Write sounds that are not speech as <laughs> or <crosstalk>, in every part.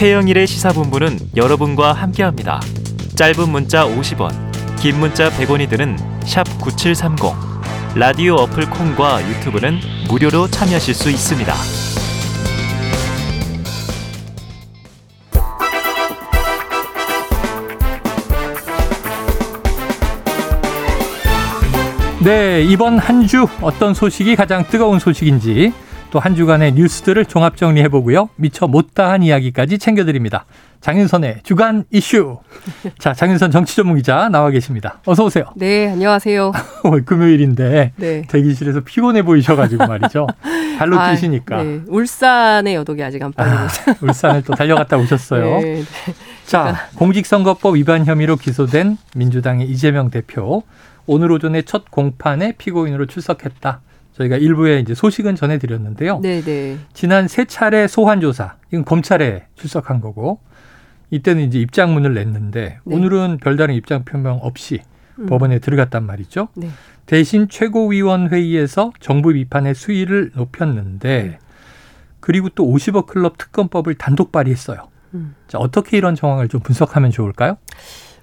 최영일의 시사본부는 여러분과 함께합니다. 짧은 문자 50원, 긴 문자 100원이 드는 9730. 라디오 어플 콩과 유튜브는 무료로 참여하실 수 있습니다. 네, 이번 한 주 어떤 소식이 가장 뜨거운 소식인지 또 한 주간의 뉴스들을 종합 정리해 보고요. 미처 못다한 이야기까지 챙겨드립니다. 장윤선의 주간 이슈. <laughs> 자, 장윤선 정치 전문 기자 나와 계십니다. 어서 오세요. 네, 안녕하세요. <laughs> 오늘 금요일인데 네. 대기실에서 피곤해 보이셔가지고 말이죠. 발로 <laughs> 아, 뛰시니까. 네. 울산의 여독이 아직 안 빠지고 아. 울산을 또 달려갔다 오셨어요. 네, 네. 자, 공직선거법 위반 혐의로 기소된 민주당의 이재명 대표. 오늘 오전에 첫 공판에 피고인으로 출석했다. 저희가 일부에 이제 소식은 전해드렸는데요. 네, 네. 지난 세 차례 소환 조사, 이건 검찰에 출석한 거고, 이때는 이제 입장문을 냈는데 네. 오늘은 별다른 입장 표명 없이 음. 법원에 들어갔단 말이죠. 네. 대신 최고위원 회의에서 정부 비판의 수위를 높였는데 네. 그리고 또 50억 클럽 특검법을 단독 발의했어요. 음. 자, 어떻게 이런 정황을 좀 분석하면 좋을까요?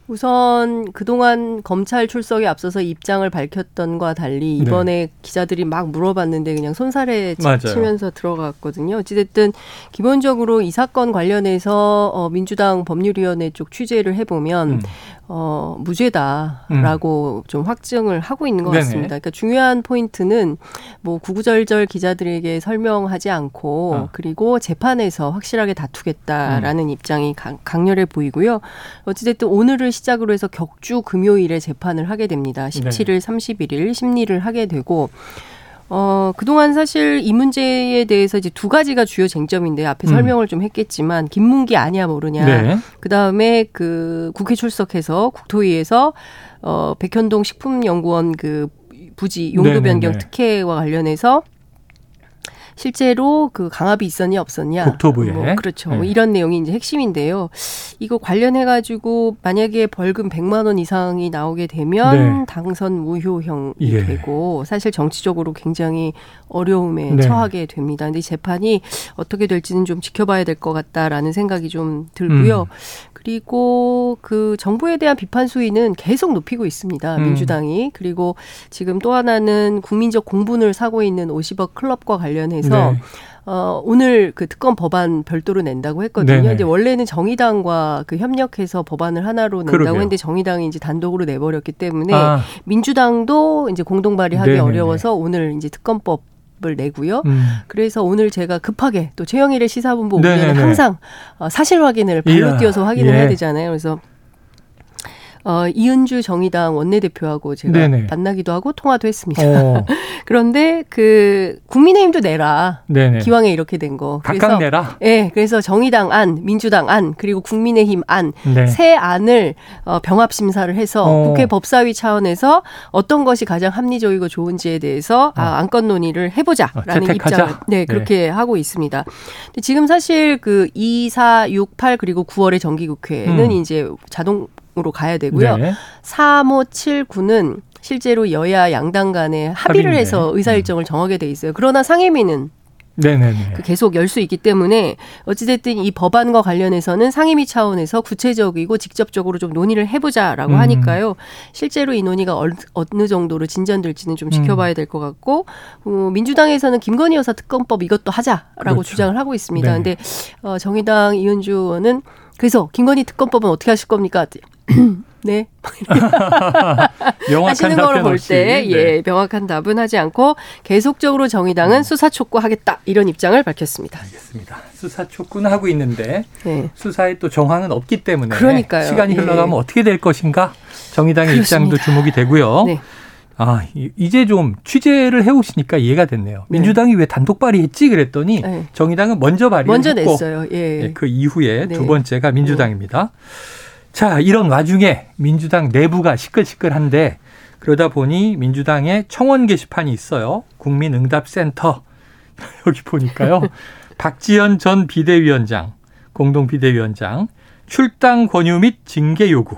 우선 그동안 검찰 출석에 앞서서 입장을 밝혔던 과 달리 이번에 기자들이 막 물어봤는데 그냥 손살에 네. 맞아요. 치면서 들어갔거든요. 어찌됐든 기본적으로 이 사건 관련해서 어, 민주당 법률위원회 쪽 취재를 해보면 음. 어, 무죄다라고 좀 확증을 하고 있는 것 네네. 같습니다. 그러니까 중요한 포인트는 뭐 구구절절 기자들에게 설명하지 않고 어. 그리고 재판에서 확실하게 다투겠다라는 음. 입장이 강, 강렬해 보이고요. 어찌됐든 오늘을 시작으로 해서 격주 금요일에 재판을 하게 됩니다. 네. 17일, 31일 심리를 하게 되고 어, 그동안 사실 이 문제에 대해서 이제 두 가지가 주요 쟁점인데 앞에 음. 설명을 좀 했겠지만 김문기 아니야 모르냐. 네. 그 다음에 그 국회 출석해서 국토위에서 어 백현동 식품연구원 그 부지 용도 네네네. 변경 특혜와 관련해서 실제로 그 강압이 있었냐 없었냐 국토부에. 뭐 그렇죠 뭐 네. 이런 내용이 이제 핵심인데요 이거 관련해 가지고 만약에 벌금 100만 원 이상이 나오게 되면 네. 당선 무효형이 예. 되고 사실 정치적으로 굉장히 어려움에 네. 처하게 됩니다 근데 이 재판이 어떻게 될지는 좀 지켜봐야 될 것 같다라는 생각이 좀 들고요. 음. 그리고 그 정부에 대한 비판 수위는 계속 높이고 있습니다. 음. 민주당이. 그리고 지금 또 하나는 국민적 공분을 사고 있는 50억 클럽과 관련해서 네. 어, 오늘 그 특검 법안 별도로 낸다고 했거든요. 네네. 근데 원래는 정의당과 그 협력해서 법안을 하나로 낸다고 그러게요. 했는데 정의당이 이제 단독으로 내버렸기 때문에 아, 민주당도 이제 공동 발의하기 네네네. 어려워서 오늘 이제 특검법 을 내고요. 음. 그래서 오늘 제가 급하게 또 최영일의 시사본부 네네네. 항상 어, 사실 확인을 발로 뛰어서 확인을 예. 해야 되잖아요. 그래서 어, 이은주 정의당 원내대표하고 제가 네네. 만나기도 하고 통화도 했습니다. 어, <laughs> 그런데 그 국민의힘도 내라. 네네. 기왕에 이렇게 된 거. 각각 내라. 예, 그래서 정의당 안, 민주당 안, 그리고 국민의힘 안, 네. 세 안을 어, 병합 심사를 해서 어. 국회 법사위 차원에서 어떤 것이 가장 합리적이고 좋은지에 대해서 아, 어. 안건 논의를 해보자라는 어. 입장을 네 그렇게 하고 있습니다. 근데 지금 사실 그 2, 4, 6, 8 그리고 9월의 정기국회는 음. 이제 자동 으로 가야 되고요. 네. 3, 5, 7, 9는 실제로 여야 양당 간에 합의를 합의인데. 해서 의사 일정을 정하게 돼 있어요. 그러나 상임위는 네네네. 그 계속 열 수 있기 때문에 어찌됐든 이 법안과 관련해서는 상임위 차원에서 구체적이고 직접적으로 좀 논의를 해보자라고 음. 하니까요. 실제로 이 논의가 얼- 어느 정도로 진전될지는 좀 지켜봐야 될 것 같고 어, 민주당에서는 김건희 여사 특검법 이것도 하자라고 그렇죠. 주장을 하고 있습니다. 네. 근데 어, 정의당 이은주 의원은 그래서 김건희 특검법은 어떻게 하실 겁니까? <clears throat> 네. <laughs> 명확한 하시는 거로 볼. 때, 네. 예, 명확한 답은 하지 않고 계속적으로 정의당은 수사 촉구하겠다 이런 입장을 밝혔습니다. 알겠습니다. 수사 촉구는 하고 있는데 네. 수사에 또 정황은 없기 때문에 그러니까요. 시간이 예. 흘러가면 어떻게 될 것인가 정의당의 그렇습니다. 입장도 주목이 되고요. 네. 아 이- 이제 좀 취재를 해오시니까 이해가 됐네요. 민주당이 왜 단독 발의했지 그랬더니 네. 정의당은 먼저 발의를 먼저 했고 냈어요. 예. 예, 그 이후에 네. 두 번째가 민주당입니다. 자, 이런 와중에 민주당 내부가 시끌시끌한데 그러다 보니 민주당의 청원 게시판이 있어요. 국민응답센터. <laughs> 여기 보니까요. <laughs> 박지현 전 비대위원장, 공동 비대위원장, 출당 권유 및 징계 요구.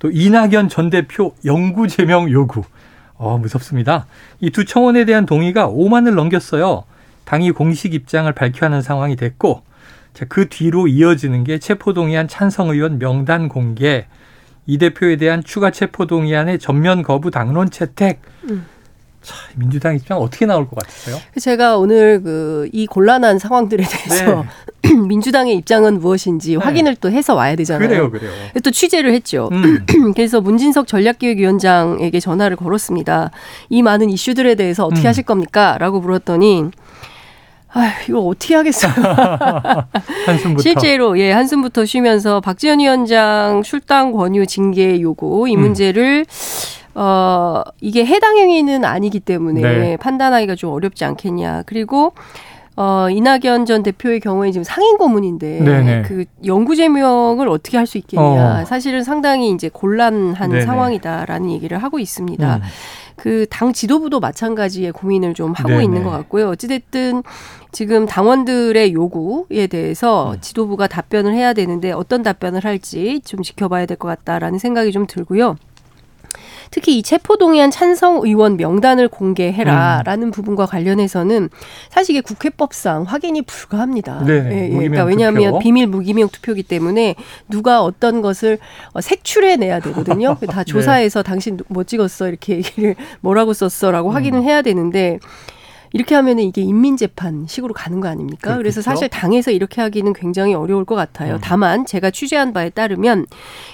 또 이낙연 전 대표 영구 제명 요구. 어, 무섭습니다. 이 두 청원에 대한 동의가 5만을 넘겼어요. 당이 공식 입장을 밝혀야 하는 상황이 됐고 자, 그 뒤로 이어지는 게 체포동의안 찬성 의원 명단 공개, 이 대표에 대한 추가 체포동의안의 전면 거부 당론 채택. 음. 자, 민주당 입장 어떻게 나올 것 같으세요? 제가 오늘 그 이 곤란한 상황들에 대해서 네. <laughs> 민주당의 입장은 무엇인지 확인을 또 해서 와야 되잖아요. 그래요, 그래요. 또 취재를 했죠. 음. <clears throat> 그래서 문진석 전략기획위원장에게 전화를 걸었습니다. 이 많은 이슈들에 대해서 어떻게 음. 하실 겁니까? 라고 물었더니 아, 이거 어떻게 하겠어요? <laughs> 한숨부터. 실제로 예 한숨부터 쉬면서 박지원 위원장 출당 권유 징계 요구 이 음. 문제를 어 이게 해당 행위는 아니기 때문에 네. 판단하기가 좀 어렵지 않겠냐. 그리고 어 이낙연 전 대표의 경우에 지금 상임 고문인데 네네. 그 영구 제명을 어떻게 할 수 있겠냐. 어. 사실은 상당히 이제 곤란한 네네. 상황이다라는 얘기를 하고 있습니다. 음. 그 당 지도부도 마찬가지의 고민을 좀 하고 네네. 있는 것 같고요. 어찌됐든 지금 당원들의 요구에 대해서 음. 지도부가 답변을 해야 되는데 어떤 답변을 할지 좀 지켜봐야 될 것 같다라는 생각이 좀 들고요. 특히 이 체포동의안 찬성 의원 명단을 공개해라라는 음. 부분과 관련해서는 사실 이게 국회법상 확인이 불가합니다. 네네. 예, 예. 그러니까 왜냐하면 투표. 비밀 무기명 투표기 때문에 누가 어떤 것을 어, 색출해 내야 되거든요. <laughs> 네. 다 조사해서 당신 뭐 찍었어 이렇게 얘기를 뭐라고 음. 썼어라고 확인을 해야 되는데 이렇게 하면은 이게 인민재판식으로 가는 거 아닙니까? 그래서 그렇겠죠. 사실 당에서 이렇게 하기는 굉장히 어려울 것 같아요. 음. 다만 제가 취재한 바에 따르면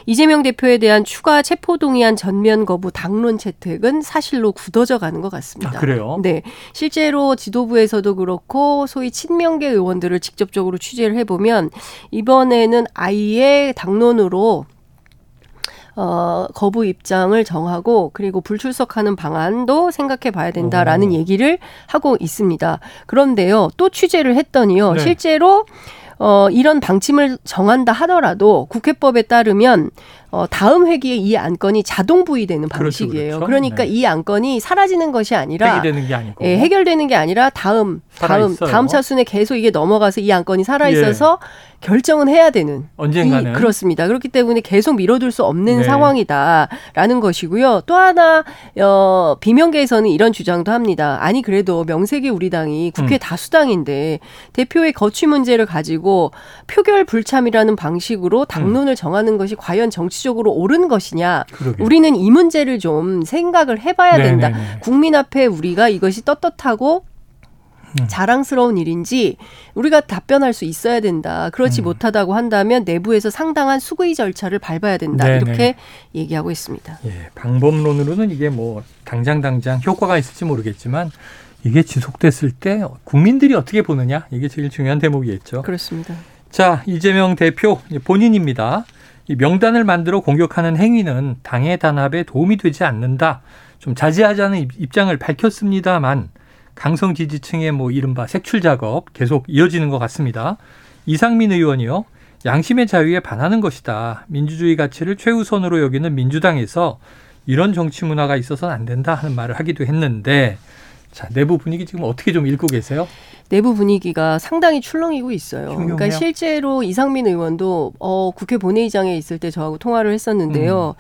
이재명 대표에 대한 추가 체포동의안 전면 거부 당론 채택은 사실로 굳어져 가는 것 같습니다. 아, 그래요? 네. 실제로 지도부에서도 그렇고 소위 친명계 의원들을 직접적으로 취재를 해보면 이번에는 아예 당론으로 어, 거부 입장을 정하고 그리고 불출석하는 방안도 생각해 봐야 된다라는 오. 얘기를 하고 있습니다. 그런데요, 또 취재를 했더니요, 네. 실제로 어, 이런 방침을 정한다 하더라도 국회법에 따르면 어, 다음 회기에 이 안건이 자동 부의되는 그렇죠, 방식이에요. 그렇죠. 그러니까 네. 이 안건이 사라지는 것이 아니라 해결되는 게 아니고. 예, 해결되는 게 아니라 다음 다음 살아있어요. 다음 차순에 계속 이게 넘어가서 이 안건이 살아 있어서 결정은 해야 되는 언젠가는 이, 그렇습니다. 그렇기 때문에 계속 미뤄둘 수 없는 네. 상황이다라는 것이고요. 또 하나 어, 비명계에서는 이런 주장도 합니다. 아니 그래도 명색이 우리 당이 국회 음. 다수당인데 대표의 거취 문제를 가지고 표결 불참이라는 방식으로 당론을 정하는 것이 과연 정치 적으로 옳은 것이냐? 그러게. 우리는 이 문제를 좀 생각을 해봐야 된다. 네네네. 국민 앞에 우리가 이것이 떳떳하고 음. 자랑스러운 일인지 우리가 답변할 수 있어야 된다. 그렇지 음. 못하다고 한다면 내부에서 상당한 수의 절차를 밟아야 된다. 네네. 이렇게 얘기하고 있습니다. 예, 방법론으로는 이게 뭐 당장 당장 효과가 있을지 모르겠지만 이게 지속됐을 때 국민들이 어떻게 보느냐 이게 제일 중요한 대목이겠죠. 그렇습니다. 자 이재명 대표 본인입니다. 이 명단을 만들어 공격하는 행위는 당의 단합에 도움이 되지 않는다. 좀 자제하자는 입- 입장을 밝혔습니다만 강성 지지층의 뭐 이른바 색출 작업 계속 이어지는 것 같습니다. 이상민 의원이요. 양심의 자유에 반하는 것이다. 민주주의 가치를 최우선으로 여기는 민주당에서 이런 정치 문화가 있어서는 안 된다 하는 말을 하기도 했는데 자 내부 분위기 지금 어떻게 좀 읽고 계세요? 내부 분위기가 상당히 출렁이고 있어요. 흉흉해요? 그러니까 실제로 이상민 의원도 어, 국회 본회의장에 있을 때 저하고 통화를 했었는데요.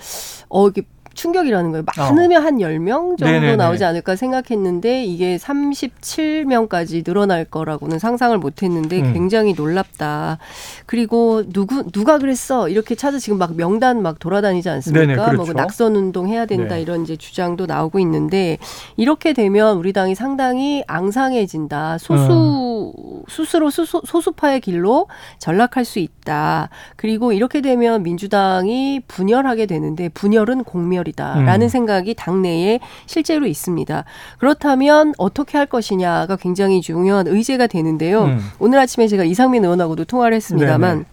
어, 이게 충격이라는 거예요. 많으면 한 10명 정도 음. 네네네. 나오지 않을까 생각했는데 이게 37명까지 늘어날 거라고는 상상을 못 했는데 음. 굉장히 놀랍다. 그리고 누구 누가 그랬어? 이렇게 찾아 지금 막 명단 막 돌아다니지 않습니까? 그렇죠. 뭐그 낙선 운동 해야 된다 네. 이런 이제 주장도 나오고 있는데 이렇게 되면 우리 당이 상당히 앙상해진다. 소수 음. 스스로 소수, 소수파의 길로 전락할 수 있다. 그리고 이렇게 되면 민주당이 분열하게 되는데 분열은 공멸 이다라는 음. 생각이 당내에 실제로 있습니다. 그렇다면 어떻게 할 것이냐가 굉장히 중요한 의제가 되는데요. 음. 오늘 아침에 제가 이상민 의원하고도 통화를 했습니다만 네네.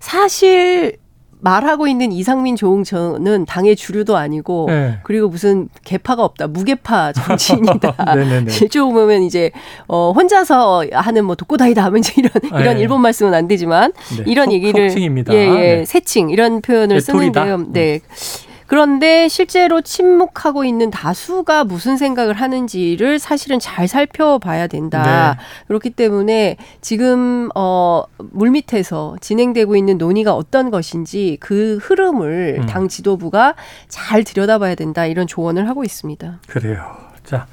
사실 말하고 있는 이상민 조응천은 당의 주류도 아니고 네. 그리고 무슨 개파가 없다 무개파 <laughs> 정치인이다. <laughs> 실제로 보면 이제 어 혼자서 하는 뭐 독고다이다 하면 이제 이런 이런 네. 일본 말씀은 안 되지만 네, 이런 속- 얘기를 속칭입니다. 예, 예, 네. 세칭 이런 표현을 외톨이다. 쓰는데요. 네. 그런데 실제로 침묵하고 있는 다수가 무슨 생각을 하는지를 사실은 잘 살펴봐야 된다. 네. 그렇기 때문에 지금 어 물밑에서 진행되고 있는 논의가 어떤 것인지 그 흐름을 음. 당 지도부가 잘 들여다봐야 된다. 이런 조언을 하고 있습니다. 그래요. 자,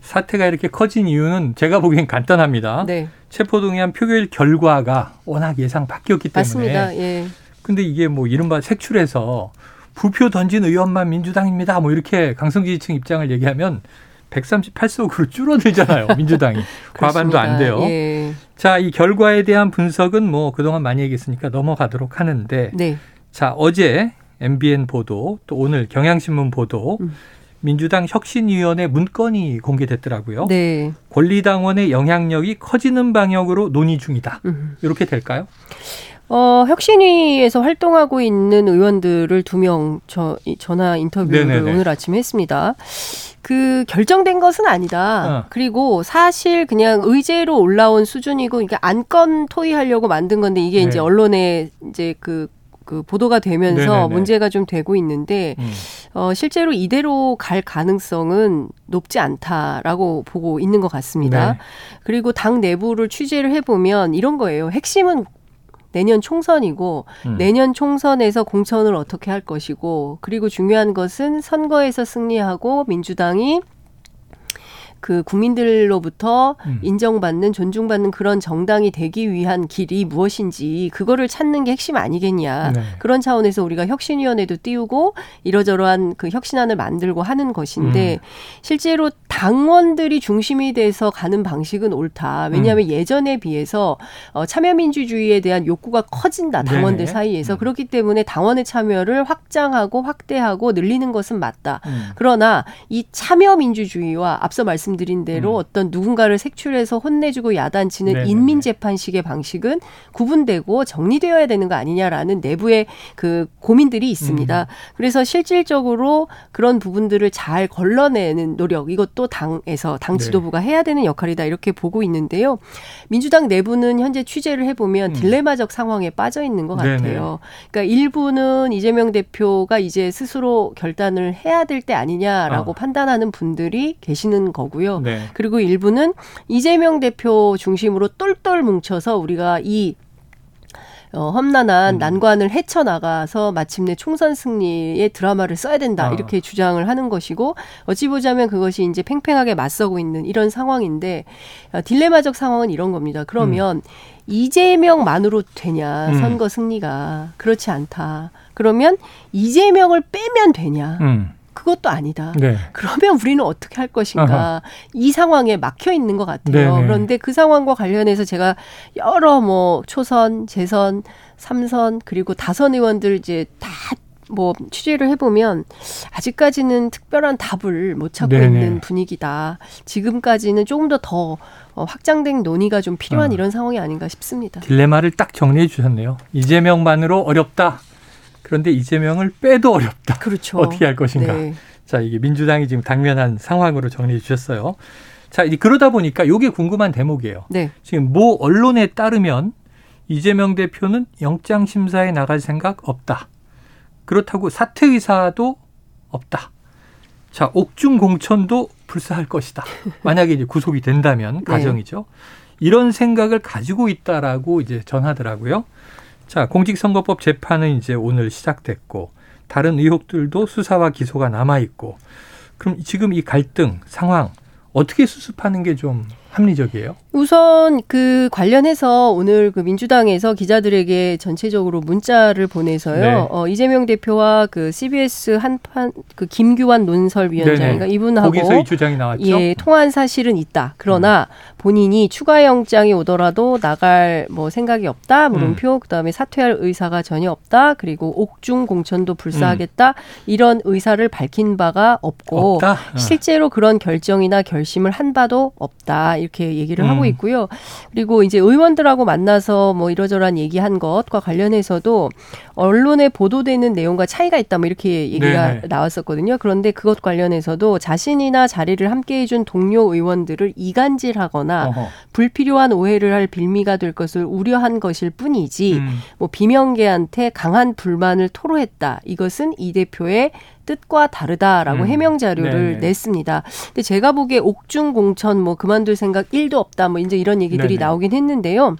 사태가 이렇게 커진 이유는 제가 보기엔 간단합니다. 네. 체포동의안 표결 결과가 워낙 예상 바뀌었기 때문에. 맞습니다. 예. 근데 이게 뭐 이른바 색출해서 부표 던진 의원만 민주당입니다. 뭐 이렇게 강성지 지층 입장을 얘기하면 138석으로 줄어들잖아요. <laughs> 민주당이. 과반도 안 돼요. 예. 자, 이 결과에 대한 분석은 뭐 그동안 많이 얘기했으니까 넘어가도록 하는데 네. 자, 어제 MBN 보도 또 오늘 경향신문 보도 음. 민주당 혁신위원회 문건이 공개됐더라고요. 네. 권리당원의 영향력이 커지는 방향으로 논의 중이다. 음. 이렇게 될까요? 어, 혁신위에서 활동하고 있는 의원들을 두 명 전화 인터뷰를 네네네. 오늘 아침에 했습니다. 그 결정된 것은 아니다. 어. 그리고 사실 그냥 의제로 올라온 수준이고 이게 안건 토의하려고 만든 건데 이게 네. 이제 언론에 이제 그, 그 보도가 되면서 네네네. 문제가 좀 되고 있는데 음. 어, 실제로 이대로 갈 가능성은 높지 않다라고 보고 있는 것 같습니다. 네. 그리고 당 내부를 취재를 해보면 이런 거예요. 핵심은 내년 총선이고 음. 내년 총선에서 공천을 어떻게 할 것이고 그리고 중요한 것은 선거에서 승리하고 민주당이 그 국민들로부터 음. 인정받는 존중받는 그런 정당이 되기 위한 길이 무엇인지 그거를 찾는 게 핵심 아니겠냐. 네. 그런 차원에서 우리가 혁신위원회도 띄우고 이러저러한 그 혁신안을 만들고 하는 것인데 음. 실제로 당원들이 중심이 돼서 가는 방식은 옳다. 왜냐하면 음. 예전에 비해서 어, 참여민주주의에 대한 욕구가 커진다. 당원들 네네. 사이에서 음. 그렇기 때문에 당원의 참여를 확장하고 확대하고 늘리는 것은 맞다. 음. 그러나 이 참여민주주의와 앞서 말씀 드린 대로 음. 어떤 누군가를 색출해서 혼내주고 야단치는 네네네. 인민재판식의 방식은 구분되고 정리되어야 되는 거 아니냐라는 내부의 그 고민들이 있습니다. 음. 그래서 실질적으로 그런 부분들을 잘 걸러내는 노력 이것도 당에서 당 네. 지도부가 해야 되는 역할이다 이렇게 보고 있는데요. 민주당 내부는 현재 취재를 해보면 음. 딜레마적 상황에 빠져 있는 것 네네. 같아요. 그러니까 일부는 이재명 대표가 이제 스스로 결단을 해야 될 때 아니냐라고 어. 판단하는 분들이 계시는 거고요. 네. 그리고 일부는 이재명 대표 중심으로 똘똘 뭉쳐서 우리가 이 어, 험난한 음. 난관을 헤쳐나가서 마침내 총선 승리의 드라마를 써야 된다. 아. 이렇게 주장을 하는 것이고, 어찌 보자면 그것이 이제 팽팽하게 맞서고 있는 이런 상황인데, 어, 딜레마적 상황은 이런 겁니다. 그러면 이재명만으로 되냐, 음. 선거 승리가. 그렇지 않다. 그러면 이재명을 빼면 되냐. 음. 그것도 아니다. 네. 그러면 우리는 어떻게 할 것인가 아하. 이 상황에 막혀 있는 것 같아요. 네네. 그런데 그 상황과 관련해서 제가 여러 뭐 초선, 재선, 삼선 그리고 다선 의원들 이제 다 뭐 취재를 해보면 아직까지는 특별한 답을 못 찾고 네네. 있는 분위기다. 지금까지는 조금 더더 어, 확장된 논의가 좀 필요한 어. 이런 상황이 아닌가 싶습니다. 딜레마를 딱 정리해 주셨네요. 이재명만으로 어렵다. 그런데 이재명을 빼도 어렵다. 그렇죠. <laughs> 어떻게 할 것인가. 네. 자, 이게 민주당이 지금 당면한 상황으로 정리해 주셨어요. 자, 이 그러다 보니까 이게 궁금한 대목이에요. 네. 지금 모 언론에 따르면 이재명 대표는 영장 심사에 나갈 생각 없다. 그렇다고 사퇴 의사도 없다. 자, 옥중 공천도 불사할 것이다. <laughs> 만약에 이제 구속이 된다면 네. 가정이죠. 이런 생각을 가지고 있다라고 이제 전하더라고요. 자, 공직선거법 재판은 이제 오늘 시작됐고 다른 의혹들도 수사와 기소가 남아 있고 그럼 지금 이 갈등 상황 어떻게 수습하는 게 좀 합리적이에요? 우선 그 관련해서 오늘 그 민주당에서 기자들에게 전체적으로 문자를 보내서요. 네. 어, 이재명 대표와 그 CBS 한판 그 김규환 논설위원장인가 네네. 이분하고 거기서 이 주장이 나왔죠. 예, 통한 사실은 있다. 그러나 음. 본인이 추가 영장이 오더라도 나갈 뭐 생각이 없다. 물음표. 음. 그다음에 사퇴할 의사가 전혀 없다. 그리고 옥중 공천도 음. 불사하겠다. 이런 의사를 밝힌 바가 없고 없다. 어. 실제로 그런 결정이나 결심을 한 바도 없다 이렇게 얘기를 음. 하고 있고요. 그리고 이제 의원들하고 만나서 뭐 이러저러한 얘기한 것과 관련해서도 언론에 보도되는 내용과 차이가 있다 뭐 이렇게 얘기가 네네. 나왔었거든요. 그런데 그것 관련해서도 자신이나 자리를 함께 해준 동료 의원들을 이간질하거나 어허. 불필요한 오해를 할 빌미가 될 것을 우려한 것일 뿐이지 음. 뭐 비명계한테 강한 불만을 토로했다. 이것은 이 대표의 뜻과 다르다라고 음. 해명 자료를 네네. 냈습니다. 근데 제가 보기에 옥중 공천 뭐 그만둘 생각 1도 없다. 뭐 이제 이런 얘기들이 네네. 나오긴 했는데요.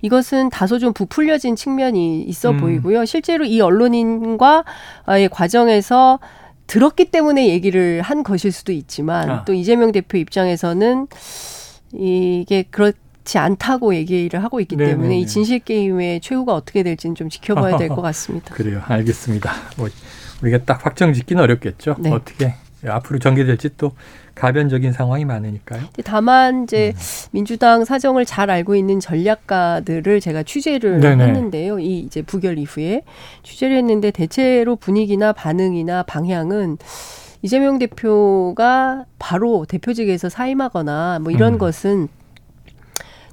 이것은 다소 좀 부풀려진 측면이 있어 음. 보이고요. 실제로 이 언론인과의 과정에서 들었기 때문에 얘기를 한 것일 수도 있지만 아. 또 이재명 대표 입장에서는 이게 그렇 지 않다고 얘기를 하고 있기 네네네. 때문에 이 진실 게임의 최후가 어떻게 될지는 좀 지켜봐야 될 것 같습니다. <laughs> 그래요. 알겠습니다. 뭐 우리가 딱 확정 짓기는 어렵겠죠. 네. 어떻게 앞으로 전개될지 또 가변적인 상황이 많으니까요. 다만 이제 음. 민주당 사정을 잘 알고 있는 전략가들을 제가 취재를 네네. 했는데요. 이 이제 부결 이후에 취재를 했는데 대체로 분위기나 반응이나 방향은 이재명 대표가 바로 대표직에서 사임하거나 뭐 이런 음. 것은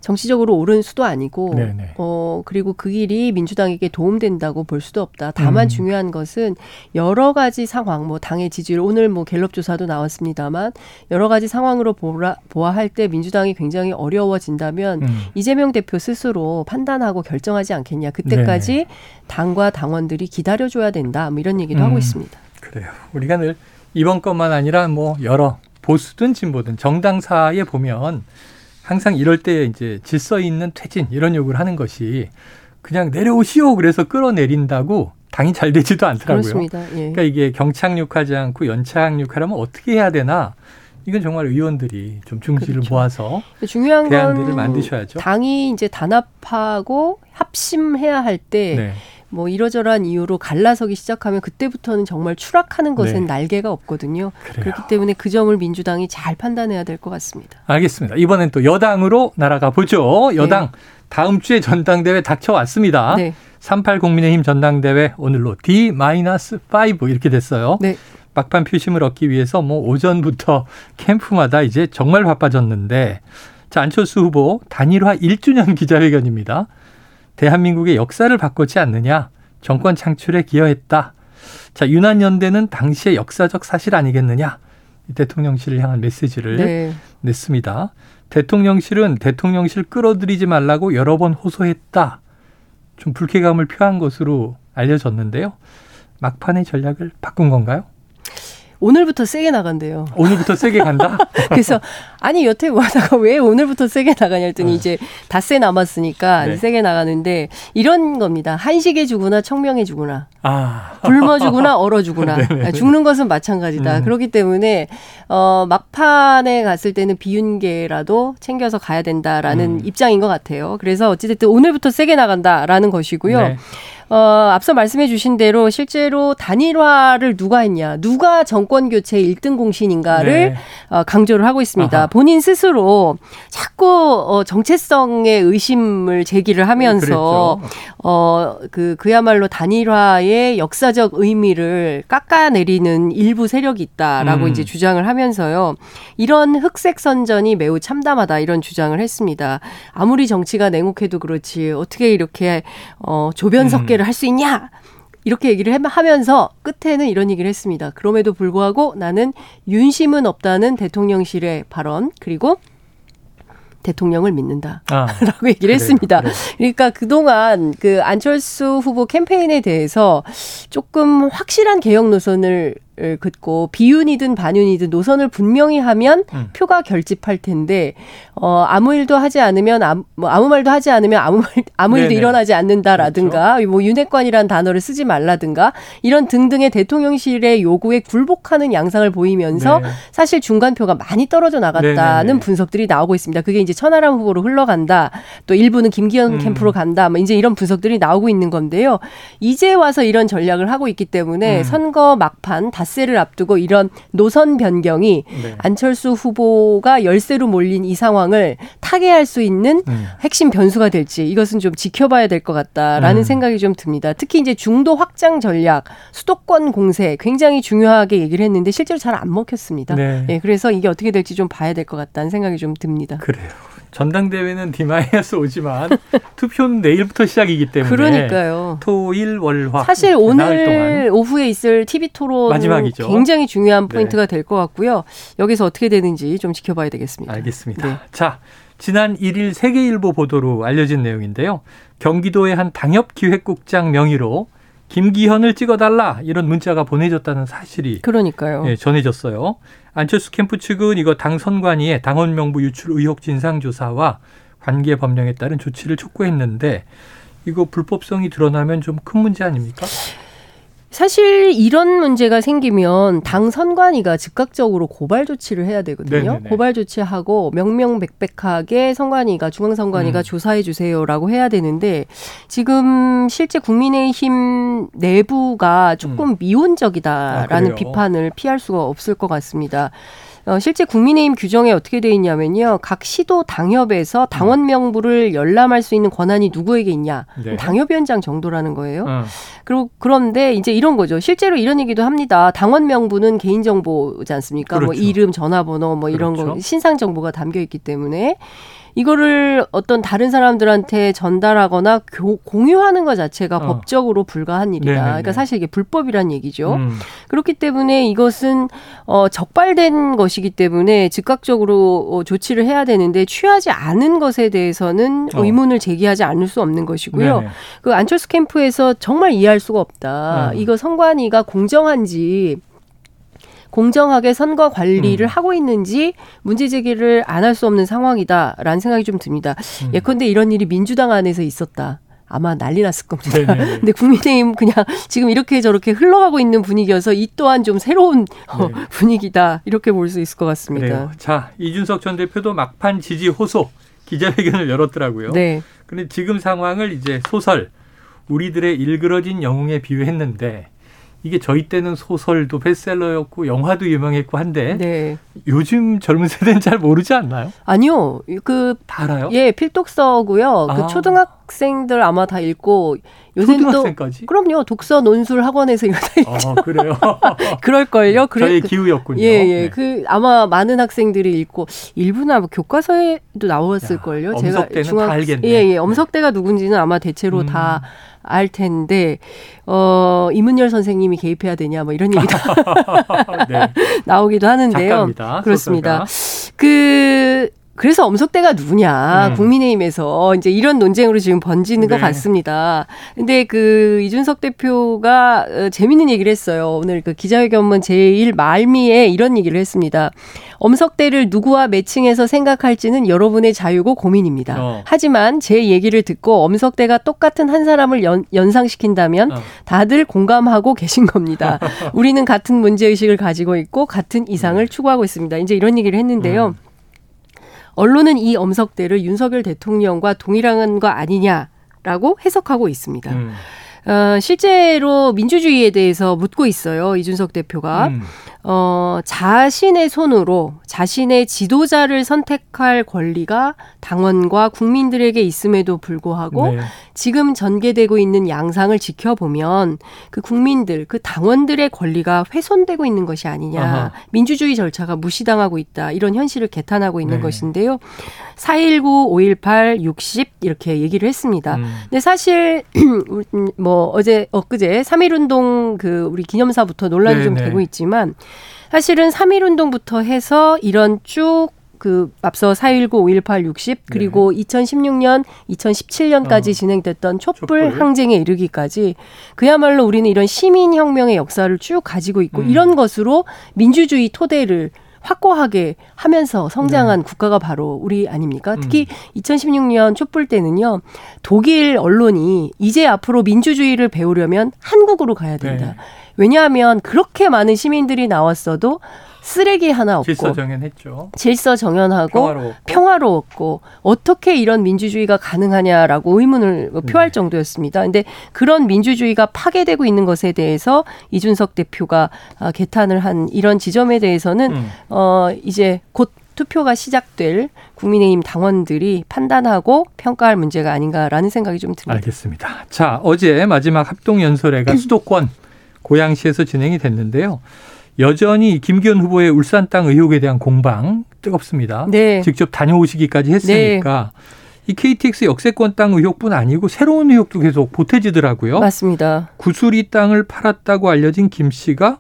정치적으로 옳은 수도 아니고 네네. 어 그리고 그 길이 민주당에게 도움된다고 볼 수도 없다. 다만 음. 중요한 것은 여러 가지 상황, 뭐 당의 지지율 오늘 뭐 갤럽 조사도 나왔습니다만 여러 가지 상황으로 보라, 보아할 때 민주당이 굉장히 어려워진다면 음. 이재명 대표 스스로 판단하고 결정하지 않겠냐. 그때까지 당과 당원들이 기다려 줘야 된다. 뭐 이런 얘기도 음. 하고 있습니다. 그래요. 우리가 늘 이번 것만 아니라 뭐 여러 보수든 진보든 정당사에 보면 항상 이럴 때 이제 질서 있는 퇴진 이런 요구를 하는 것이 그냥 내려오시오 그래서 끌어내린다고 당이 잘 되지도 않더라고요. 그렇습니다. 예. 그러니까 이게 경착륙하지 않고 연착륙하려면 어떻게 해야 되나? 이건 정말 의원들이 좀 중지를 그렇죠. 모아서 중요한 대안들을 건 만드셔야죠. 당이 이제 단합하고 합심해야 할때 네. 뭐 이러저러한 이유로 갈라서기 시작하면 그때부터는 정말 추락하는 것은 네. 날개가 없거든요. 그래요. 그렇기 때문에 그 점을 민주당이 잘 판단해야 될 것 같습니다. 알겠습니다. 이번엔 또 여당으로 날아가 보죠. 여당 다음 주에 전당대회 닥쳐왔습니다. 네. 38 국민의힘 전당대회 오늘로 D-5 이렇게 됐어요. 네. 막판 표심을 얻기 위해서 뭐 오전부터 캠프마다 이제 정말 바빠졌는데 자 안철수 후보 단일화 1주년 기자회견입니다. 대한민국의 역사를 바꿨지 않느냐 정권 창출에 기여했다. 자 유난연대는 당시의 역사적 사실 아니겠느냐 이 대통령실을 향한 메시지를 네. 냈습니다. 대통령실은 대통령실 끌어들이지 말라고 여러 번 호소했다. 좀 불쾌감을 표한 것으로 알려졌는데요. 막판의 전략을 바꾼 건가요? 오늘부터 세게 나간대요. 오늘부터 세게 간다? <laughs> 그래서 아니 여태 뭐 하다가 왜 오늘부터 세게 나가냐 했더니 네. 이제 닷새 남았으니까 네. 세게 나가는데 이런 겁니다. 한식에 주구나 청명에 주구나. 아, 굶어 주구나 얼어 주구나. 네네. <laughs> 죽는 것은 마찬가지다. 음. 그렇기 때문에 어 막판에 갔을 때는 비윤계라도 챙겨서 가야 된다라는 음. 입장인 것 같아요. 그래서 어찌됐든 오늘부터 세게 나간다라는 것이고요. 네. 어, 앞서 말씀해 주신 대로 실제로 단일화를 누가 했냐, 누가 정권 교체 1등 공신인가를 네. 어, 강조를 하고 있습니다. 아하. 본인 스스로 자꾸 어, 정체성의 의심을 제기를 하면서 그랬죠. 어, 그, 그야말로 단일화의 역사적 의미를 깎아내리는 일부 세력이 있다라고 음. 이제 주장을 하면서요. 이런 흑색 선전이 매우 참담하다 이런 주장을 했습니다. 아무리 정치가 냉혹해도 그렇지 어떻게 이렇게 어, 조변석계를 할수 있냐? 이렇게 얘기를 해- 하면서 끝에는 이런 얘기를 했습니다. 그럼에도 불구하고 나는 윤심은 없다는 대통령실의 발언 그리고 대통령을 믿는다. 아, <laughs> 라고 얘기를 그래요, 했습니다. 그래요. 그러니까 그동안 그 안철수 후보 캠페인에 대해서 조금 확실한 개혁 노선을 긋고 비윤이든 반윤이든 노선을 분명히 하면 음. 표가 결집할 텐데 어 아무 일도 하지 않으면 아무, 뭐 아무 말도 하지 않으면 아무 말 아무 일도 네네. 그렇죠. 일어나지 않는다라든가 뭐 윤핵관이란 단어를 쓰지 말라든가 이런 등등의 대통령실의 요구에 굴복하는 양상을 보이면서 네. 사실 중간표가 많이 떨어져 나갔다는 네네네. 분석들이 나오고 있습니다. 그게 이제 천하람 후보로 흘러간다. 또 일부는 김기현 음. 캠프로 간다. 뭐 이제 이런 분석들이 나오고 있는 건데요. 이제 와서 이런 전략을 하고 있기 때문에 음. 선거 막판 닷새를 앞두고 이런 노선 변경이 네. 안철수 후보가 열세로 몰린 이 상황을 타개할 수 있는 음. 핵심 변수가 될지 이것은 좀 지켜봐야 될 것 같다라는 음. 생각이 좀 듭니다. 특히 이제 중도 확장 전략, 수도권 공세 굉장히 중요하게 얘기를 했는데 실제로 잘 안 먹혔습니다. 네. 예, 그래서 이게 어떻게 될지 좀 봐야 될 것 같다는 생각이 좀 듭니다. 그래요. 전당대회는 디마이너스 오지만 <laughs> 투표는 내일부터 시작이기 때문에 그러니까요. 토일 월화 사실 오늘 오후에 있을 TV 토론 마지막이죠. 굉장히 중요한 네. 포인트가 될것 같고요. 여기서 어떻게 되는지 좀 지켜봐야 되겠습니다. 알겠습니다. 네. 자, 지난 1일 세계일보 보도로 알려진 내용인데요. 경기도의 한 당협 기획국장 명의로 김기현을 찍어달라 이런 문자가 보내졌다는 사실이 그러니까요. 예, 전해졌어요. 안철수 캠프 측은 이거 당 선관위에 당원 명부 유출 의혹 진상 조사와 관계 법령에 따른 조치를 촉구했는데 이거 불법성이 드러나면 좀 큰 문제 아닙니까? 사실 이런 문제가 생기면 당 선관위가 즉각적으로 고발 조치를 해야 되거든요. 네네네. 고발 조치하고 명명백백하게 선관위가 중앙 선관위가 음. 조사해 주세요라고 해야 되는데 지금 실제 국민의힘 내부가 조금 미온적이다라는 음. 아, 그래요? 비판을 피할 수가 없을 것 같습니다. 어, 실제 국민의힘 규정에 어떻게 돼 있냐면요. 각 시도 당협에서 당원 명부를 열람할 수 있는 권한이 누구에게 있냐? 네. 당협위원장 정도라는 거예요. 어. 그리고 그런데 이제 이런 거죠. 실제로 이런 얘기도 합니다. 당원 명부는 개인 정보지 않습니까? 뭐 그렇죠. 이름, 전화번호 뭐 이런 거 그렇죠. 신상 정보가 담겨 있기 때문에 이거를 어떤 다른 사람들한테 전달하거나 교- 공유하는 것 자체가 어. 법적으로 불가한 일이다. 네네네. 그러니까 사실 이게 불법이란 얘기죠. 음. 그렇기 때문에 이것은 어 적발된 것이기 때문에 즉각적으로 어, 조치를 해야 되는데 취하지 않은 것에 대해서는 어. 의문을 제기하지 않을 수 없는 것이고요. 네네. 그 안철수 캠프에서 정말 이해할 수가 없다. 음. 이거 선관위가 공정한지 공정하게 선거 관리를 음. 하고 있는지 문제 제기를 안 할 수 없는 상황이다라는 생각이 좀 듭니다. 음. 예컨대 이런 일이 민주당 안에서 있었다. 아마 난리 났을 겁니다. <laughs> 근데 국민의힘 그냥 지금 이렇게 저렇게 흘러가고 있는 분위기여서 이 또한 좀 새로운 어, 네. 분위기다 이렇게 볼 수 있을 것 같습니다. 그래요. 자, 이준석 전 대표도 막판 지지 호소 기자회견을 열었더라고요. 네, 그런데 지금 상황을 이제 소설 우리들의 일그러진 영웅에 비유했는데 이게 저희 때는 소설도 베스트셀러였고 영화도 유명했고 한데 네. 요즘 젊은 세대는 잘 모르지 않나요? 아니요, 그다 알아요? 예, 필독서고요. 아. 그 초등학생들 아마 다 읽고 요새는 또 초등학생까지? 그럼요. 독서 논술 학원에서 이거 다 읽- 아, 그래요. <laughs> 그럴 걸요. 그래. 저의 그- 기후였군요. 예, 예. 네. 그 아마 많은 학생들이 읽고 일부나 뭐 교과서에도 나왔을 야, 걸요. 엄석대는 다 알겠네. 예, 예. 엄석대가 누군지는 아마 대체로 음. 다알 텐데 어 이문열 선생님이 개입해야 되냐 뭐 이런 얘기도 <laughs> 네. <laughs> 나오기도 하는데요. 작가입니다. 그렇습니다. 소설가. 그 그래서 엄석대가 누구냐 음. 국민의힘에서 이제 이런 논쟁으로 지금 번지는 것 네. 같습니다. 근데 그 이준석 대표가 어, 재밌는 얘기를 했어요. 오늘 그 기자회견문 제1 말미에 이런 얘기를 했습니다. 엄석대를 누구와 매칭해서 생각할지는 여러분의 자유고 고민입니다. 어. 하지만 제 얘기를 듣고 엄석대가 똑같은 한 사람을 연, 연상시킨다면 어. 다들 공감하고 계신 겁니다. <laughs> 우리는 같은 문제의식을 가지고 있고 같은 이상을 추구하고 있습니다. 이제 이런 얘기를 했는데요. 음. 언론은 이 엄석대를 윤석열 대통령과 동일한 거 아니냐라고 해석하고 있습니다. 음. 어, 실제로 민주주의에 대해서 묻고 있어요. 이준석 대표가. 음. 어, 자신의 손으로 자신의 지도자를 선택할 권리가 당원과 국민들에게 있음에도 불구하고 네. 지금 전개되고 있는 양상을 지켜보면 그 국민들, 그 당원들의 권리가 훼손되고 있는 것이 아니냐. 아하. 민주주의 절차가 무시당하고 있다. 이런 현실을 개탄하고 있는 네. 것인데요. 419, 518, 60 이렇게 얘기를 했습니다. 음. 근데 사실 <clears throat> 음, 뭐 어제 엊그제 3.1 운동 그 우리 기념사부터 논란이 좀 네네. 되고 있지만 사실은 3.1 운동부터 해서 이런 쭉 그 앞서 4.19, 5.18, 60 그리고 2016년, 2017년까지 네. 어. 진행됐던 촛불, 촛불. 항쟁에 이르기까지 그야말로 우리는 이런 시민 혁명의 역사를 쭉 가지고 있고 음. 이런 것으로 민주주의 토대를 확고하게 하면서 네. 성장한 국가가 바로 우리 아닙니까? 음. 특히 2016년 촛불 때는요. 독일 언론이 이제 앞으로 민주주의를 배우려면 한국으로 가야 된다. 네. 왜냐하면 그렇게 많은 시민들이 나왔어도 쓰레기 하나 없고 질서 정연했죠. 질서 정연하고 평화로. 평화로웠고 어떻게 이런 민주주의가 가능하냐라고 의문을 표할 네. 정도였습니다. 근데 그런 민주주의가 파괴되고 있는 것에 대해서 이준석 대표가 아, 개탄을 한 이런 지점에 대해서는 음. 어 이제 곧 투표가 시작될 국민의힘 당원들이 판단하고 평가할 문제가 아닌가라는 생각이 좀 듭니다. 알겠습니다. 자, 어제 마지막 합동 연설회가 수도권 고양시에서 진행이 됐는데요. 여전히 김기현 후보의 울산 땅 의혹에 대한 공방 뜨겁습니다. 네. 직접 다녀오시기까지 했으니까 이 KTX 역세권 땅 의혹뿐 아니고 새로운 의혹도 계속 보태지더라고요. 맞습니다. 구수리 땅을 팔았다고 알려진 김 씨가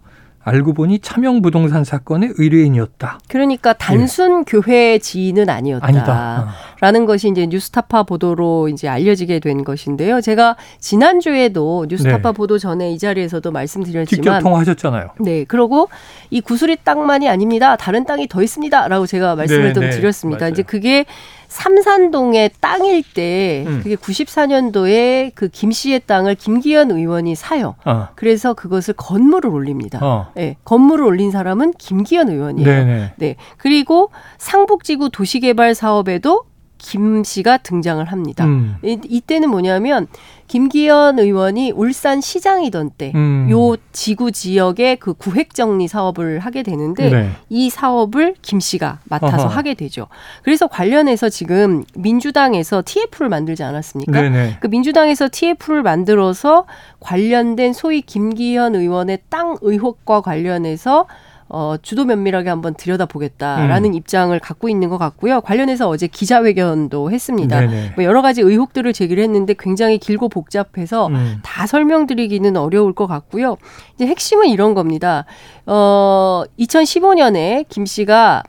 알고 보니 차명 부동산 사건의 의뢰인이었다. 그러니까 단순 교회 지인은 아니었다. 예. 아니다. 라는 것이 이제 뉴스타파 보도로 이제 알려지게 된 것인데요. 제가 지난 주에도 뉴스타파 네. 보도 전에 이 자리에서도 직접 말씀드렸지만 통화하셨잖아요. 네. 그러고 이 구수리 땅만이 아닙니다. 다른 땅이 더 있습니다라고 제가 말씀을 네, 좀 네. 드렸습니다. 맞아요. 이제 그게 삼산동의 땅일 때 음. 그게 94년도에 그 김 씨의 땅을 김기현 의원이 사요. 어. 그래서 그것을 건물을 올립니다. 어. 예, 건물을 올린 사람은 김기현 의원이에요. 네네. 네. 그리고 상북지구 도시개발 사업에도 김 씨가 등장을 합니다. 음. 이, 이때는 뭐냐면 김기현 의원이 울산 시장이던 때 음. 요 지구 지역의 그 구획 정리 사업을 하게 되는데 네. 이 사업을 김 씨가 맡아서 어허. 하게 되죠. 그래서 관련해서 지금 민주당에서 TF를 만들지 않았습니까? 네네. 그 민주당에서 TF를 만들어서 관련된 소위 김기현 의원의 땅 의혹과 관련해서 어, 주도 면밀하게 한번 들여다보겠다라는 음. 입장을 갖고 있는 것 같고요. 관련해서 어제 기자회견도 했습니다. 네네. 뭐 여러 가지 의혹들을 제기를 했는데 굉장히 길고 복잡해서 음. 다 설명드리기는 어려울 것 같고요. 이제 핵심은 이런 겁니다. 어, 2015년에 김 씨가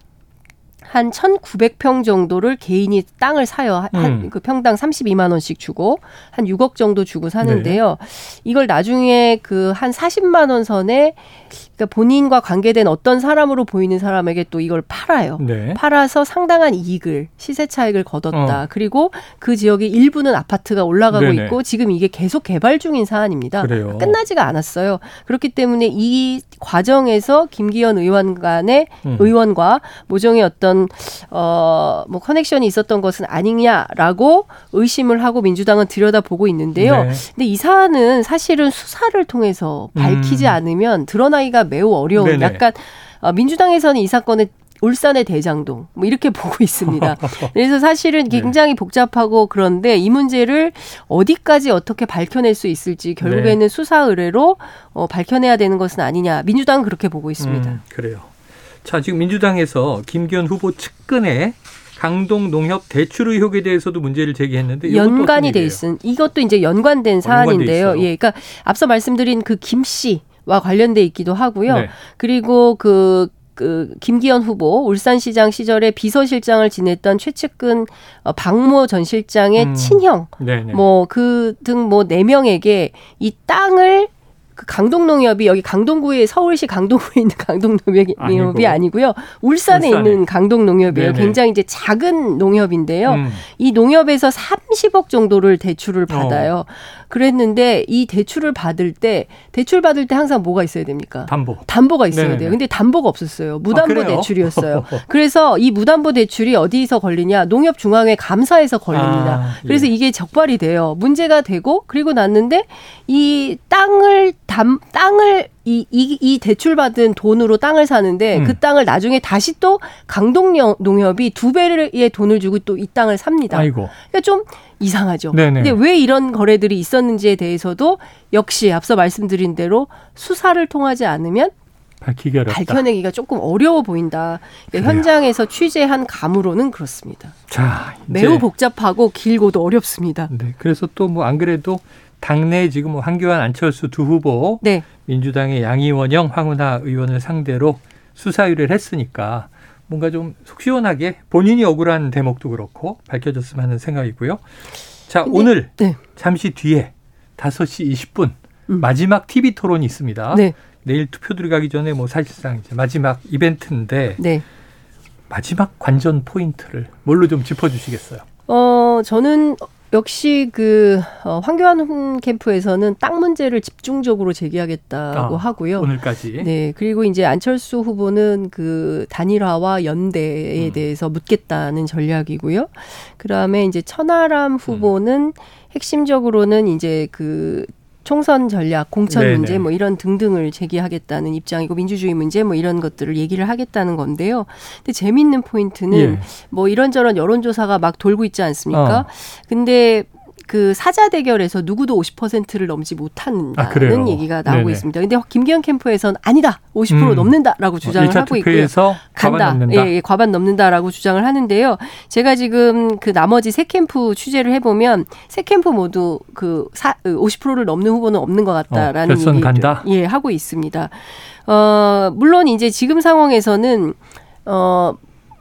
한 1,900평 정도를 개인이 땅을 사요. 한 음. 그 평당 32만 원씩 주고 한 6억 정도 주고 사는데요. 네. 이걸 나중에 그 한 40만 원 선에 그러니까 본인과 관계된 어떤 사람으로 보이는 사람에게 또 이걸 팔아요. 네. 팔아서 상당한 이익을 시세 차익을 거뒀다. 어. 그리고 그 지역의 일부는 아파트가 올라가고 네네. 있고 지금 이게 계속 개발 중인 사안입니다. 그래요. 끝나지가 않았어요. 그렇기 때문에 이 과정에서 김기현 의원 간의 음. 의원과 모종의 어떤 어뭐 커넥션이 있었던 것은 아니냐라고 의심을 하고 민주당은 들여다보고 있는데요. 네. 근데 이 사안은 사실은 수사를 통해서 밝히지 음. 않으면 드러나기가 매우 어려운 네네. 약간 어, 민주당에서는 이 사건을 울산의 대장동 뭐 이렇게 <laughs> 보고 있습니다. <laughs> 그래서 사실은 네. 굉장히 복잡하고 그런데 이 문제를 어디까지 어떻게 밝혀낼 수 있을지 결국에는 네. 수사 의뢰로 어, 밝혀내야 되는 것은 아니냐 민주당은 그렇게 보고 있습니다. 음, 그래요. 자, 지금 민주당에서 김기현 후보 측근의 강동 농협 대출 의혹에 대해서도 문제를 제기했는데 연관이 돼? 있은 이것도 이제 연관된 연관돼 사안인데요. 예, 그러니까 앞서 말씀드린 그 김 씨와 관련돼 있기도 하고요. 네. 그리고 그, 그 김기현 후보 울산시장 시절에 비서실장을 지냈던 최측근 어, 박모 전 실장의 음. 친형 네네. 뭐그 등 뭐 네 명에게 이 땅을 그 강동농협이 여기 강동구에 서울시 강동구에 있는 <laughs> 강동농협이 아니고. 아니고요 울산에, 울산에. 있는 강동농협이에요. 네네. 굉장히 이제 작은 농협인데요. 음. 이 농협에서 30억 정도를 대출을 받아요. 그랬는데 이 대출을 받을 때 대출 받을 때 항상 뭐가 있어야 됩니까? 담보. 담보가 있어야 네네네. 돼요. 근데 담보가 없었어요. 무담보 아? 대출이었어요. <laughs> 그래서 이 무담보 대출이 어디서 걸리냐? 농협중앙회 감사에서 걸립니다. 아, 예. 그래서 이게 적발이 돼요. 문제가 되고 그리고 났는데 이 땅을 담 땅을 이, 이, 이 대출받은 돈으로 땅을 사는데 음. 그 땅을 나중에 다시 또 강동 농협이 두 배의 돈을 주고 또 이 땅을 삽니다. 아이고. 그러니까 좀 이상하죠. 네네. 근데 왜 이런 거래들이 있었는지에 대해서도 역시 앞서 말씀드린 대로 수사를 통하지 않으면 밝히기 어렵다. 밝혀내기가 조금 어려워 보인다. 그러니까 현장에서 취재한 감으로는 그렇습니다. 자, 매우 복잡하고 길고도 어렵습니다. 네. 그래서 또 뭐 안 그래도 당내 지금 뭐 한교안 안철수 두 후보 네. 민주당의 양이원영 황운하 의원을 상대로 수사 의뢰를 했으니까 뭔가 좀 속 시원하게 본인이 억울한 대목도 그렇고 밝혀졌으면 하는 생각이고요. 자, 근데- 오늘 네. 잠시 뒤에 5시 20분 음. 마지막 TV 토론이 있습니다. 네. 내일 투표 들어가기 전에 뭐 사실상 이제 마지막 이벤트인데 네. 마지막 관전 포인트를 뭘로 좀 짚어주시겠어요? 어, 저는 역시 그 어, 황교안 캠프에서는 땅 문제를 집중적으로 제기하겠다고 아, 하고요. 오늘까지. 네, 그리고 이제 안철수 후보는 그 단일화와 연대에 음. 대해서 묻겠다는 전략이고요. 그다음에 이제 천하람 후보는 핵심적으로는 이제 그 총선 전략, 공천 네네. 문제 뭐 이런 등등을 제기하겠다는 입장이고 민주주의 문제 뭐 이런 것들을 얘기를 하겠다는 건데요. 근데 재밌는 포인트는 예. 뭐 이런저런 여론조사가 막 돌고 있지 않습니까? 어. 근데 그 사자 대결에서 누구도 50%를 넘지 못한다는 아? 얘기가 나오고 네네. 있습니다. 근데 김기현 캠프에서는 아니다. 50% 음. 넘는다라고 주장을 일차 하고 있고요. 과반 간다. 넘는다. 예, 예, 과반 넘는다라고 주장을 하는데요. 제가 지금 그 나머지 세 캠프 취재를 해 보면 세 캠프 모두 그 사, 50%를 넘는 후보는 없는 것 같다라는 어, 얘기를 간다? 예 하고 있습니다. 어 물론 이제 지금 상황에서는 어.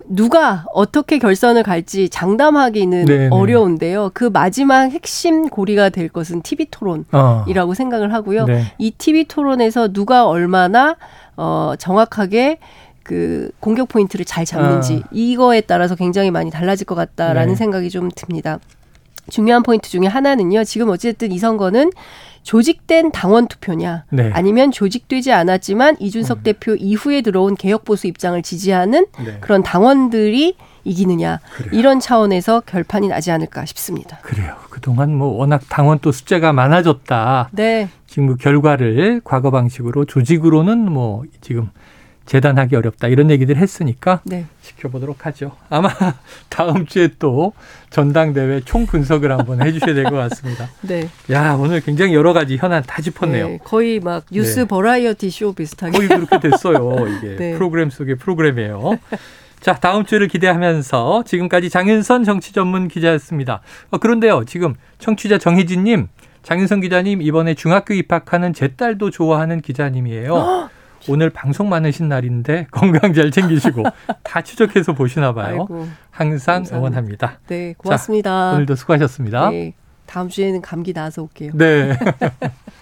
누가 어떻게 결선을 갈지 장담하기는 네네. 어려운데요. 그 마지막 핵심 고리가 될 것은 TV 토론이라고 어. 생각을 하고요. 네. 이 TV 토론에서 누가 얼마나 어 정확하게 그 공격 포인트를 잘 잡는지 아. 이거에 따라서 굉장히 많이 달라질 것 같다라는 네. 생각이 좀 듭니다. 중요한 포인트 중에 하나는요. 지금 어쨌든 이 선거는 조직된 당원 투표냐 네. 아니면 조직되지 않았지만 이준석 음. 대표 이후에 들어온 개혁 보수 입장을 지지하는 네. 그런 당원들이 이기느냐 그래요. 이런 차원에서 결판이 나지 않을까 싶습니다. 그래요. 그동안 뭐 워낙 당원 또 숫자가 많아졌다. 네, 지금 그 결과를 과거 방식으로 조직으로는 뭐 지금 재단하기 어렵다 이런 얘기들 했으니까 네. 지켜보도록 하죠. 아마 <laughs> 다음 주에 또 전당대회 총 분석을 한번 해주셔야 될 것 같습니다. <laughs> 네. 야 오늘 굉장히 여러 가지 현안 다 짚었네요. 네, 거의 막 뉴스 네. 버라이어티 쇼 비슷하게. 거의 그렇게 됐어요. <laughs> 이게 네. 프로그램 속의 프로그램이에요. 자, 다음 주를 기대하면서 지금까지 장윤선 정치 전문 기자였습니다. 어, 그런데요, 지금 청취자 정혜진님, 장윤선 기자님 이번에 중학교 입학하는 제 딸도 좋아하는 기자님이에요. <gasps> <gasps> 오늘 방송 많으신 날인데 <laughs> 건강 잘 챙기시고 다 추적해서 보시나 봐요. 아이고, 항상 감사합니다. 응원합니다. 네, 고맙습니다. 오늘도 수고하셨습니다. 네, 다음 주에는 감기 나서 올게요. 네. <laughs>